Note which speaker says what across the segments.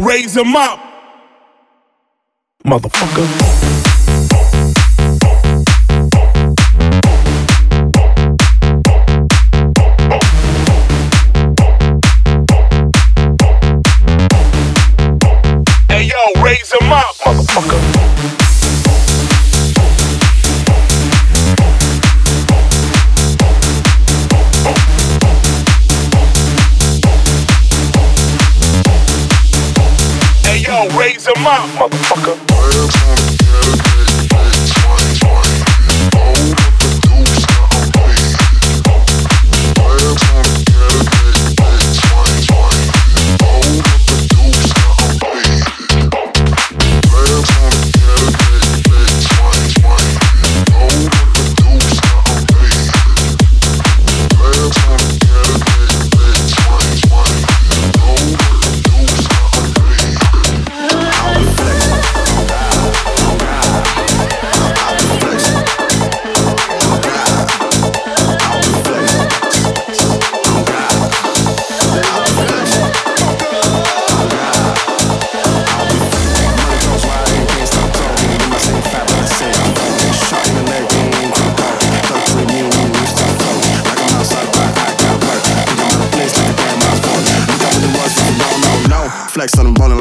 Speaker 1: raise them up. Motherfucker. Motherfucker.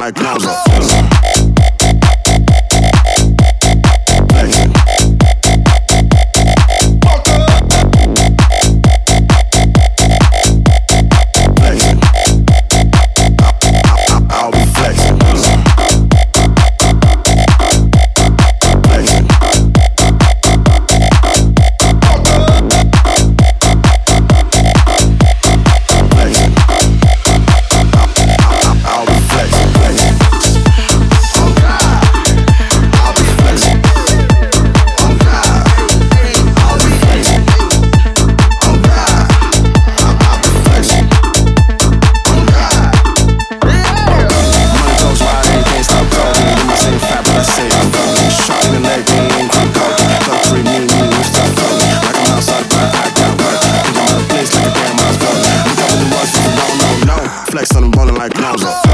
Speaker 2: Like Gonzo. casa.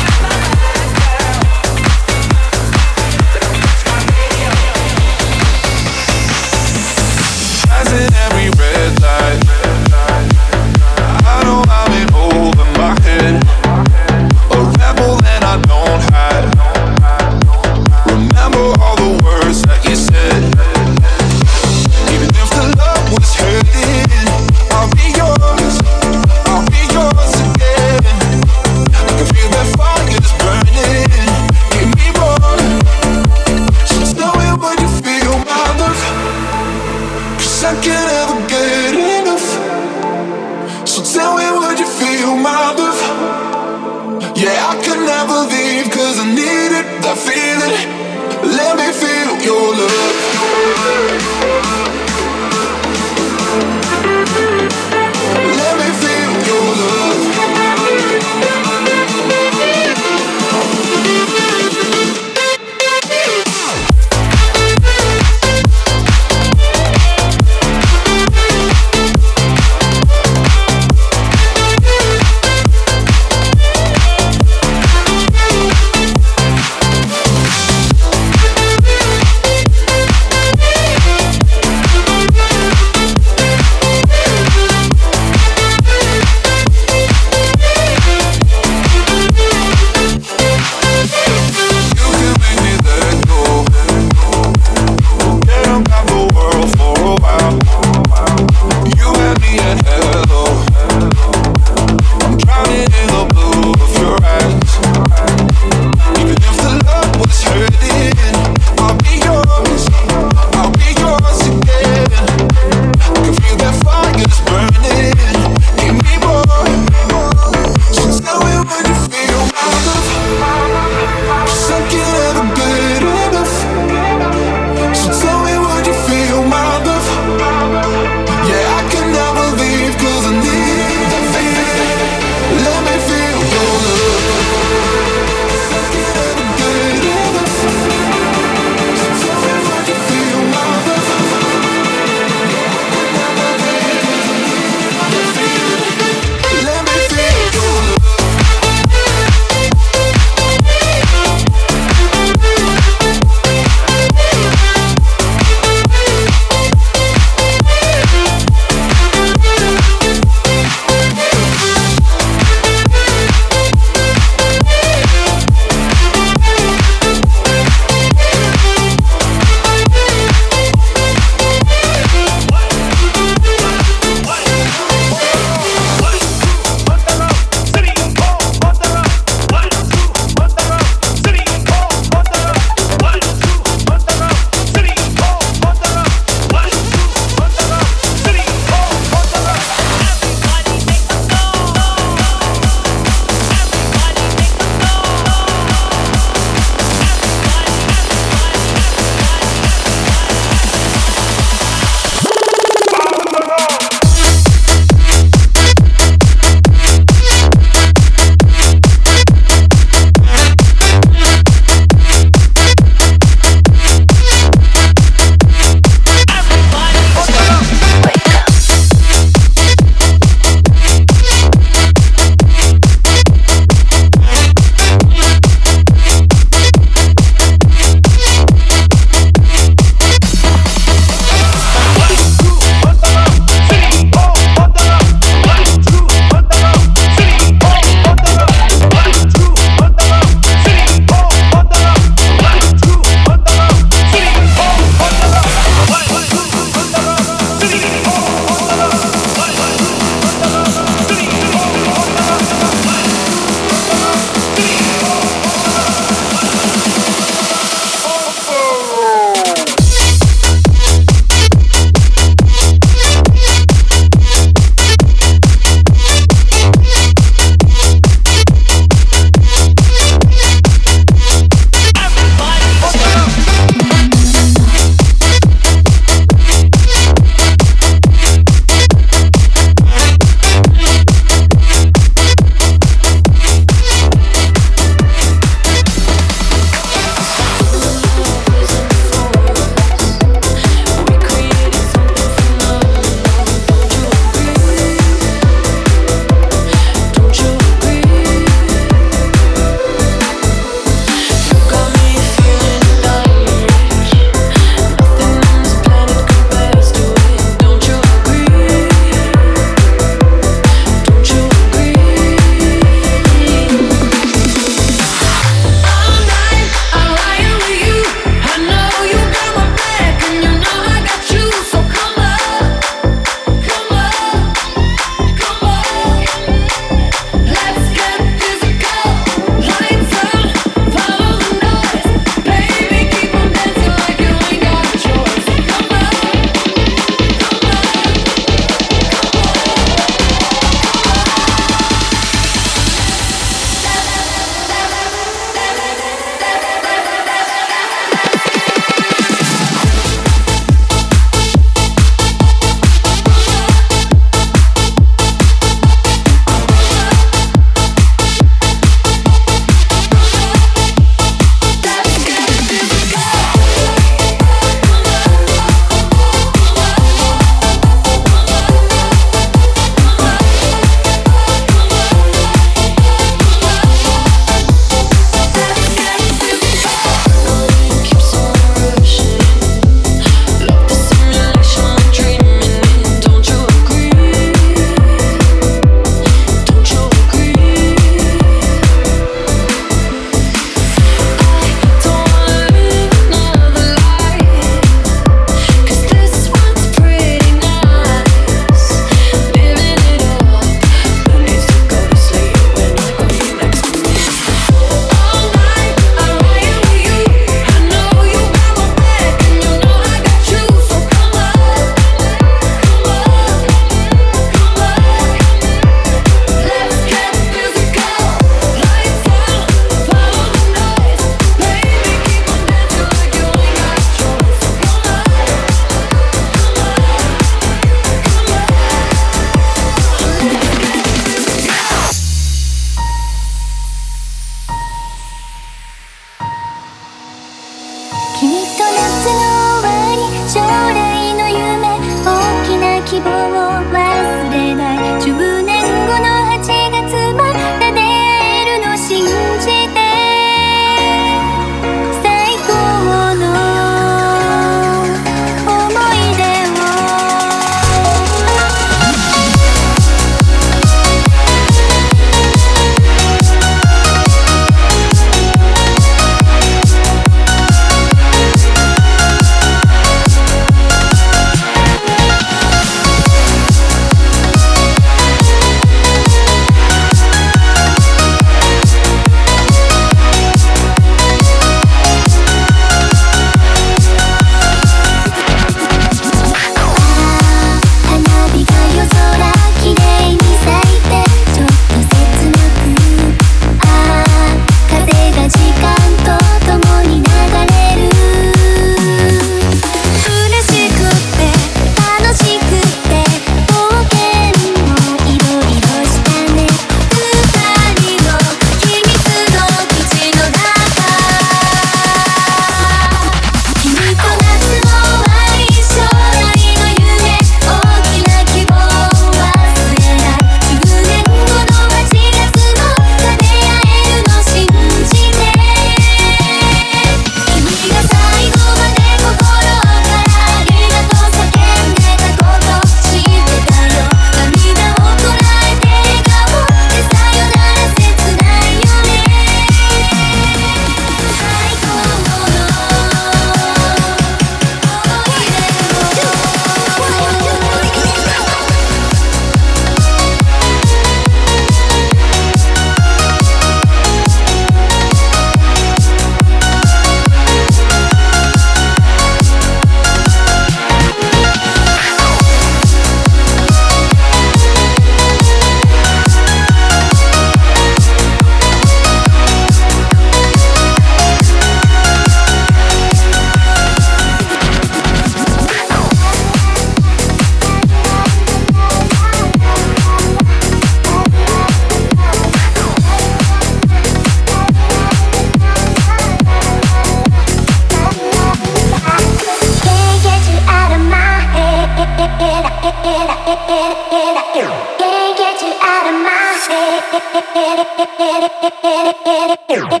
Speaker 3: We got the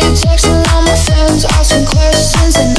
Speaker 4: you texting all my friends, asking questions and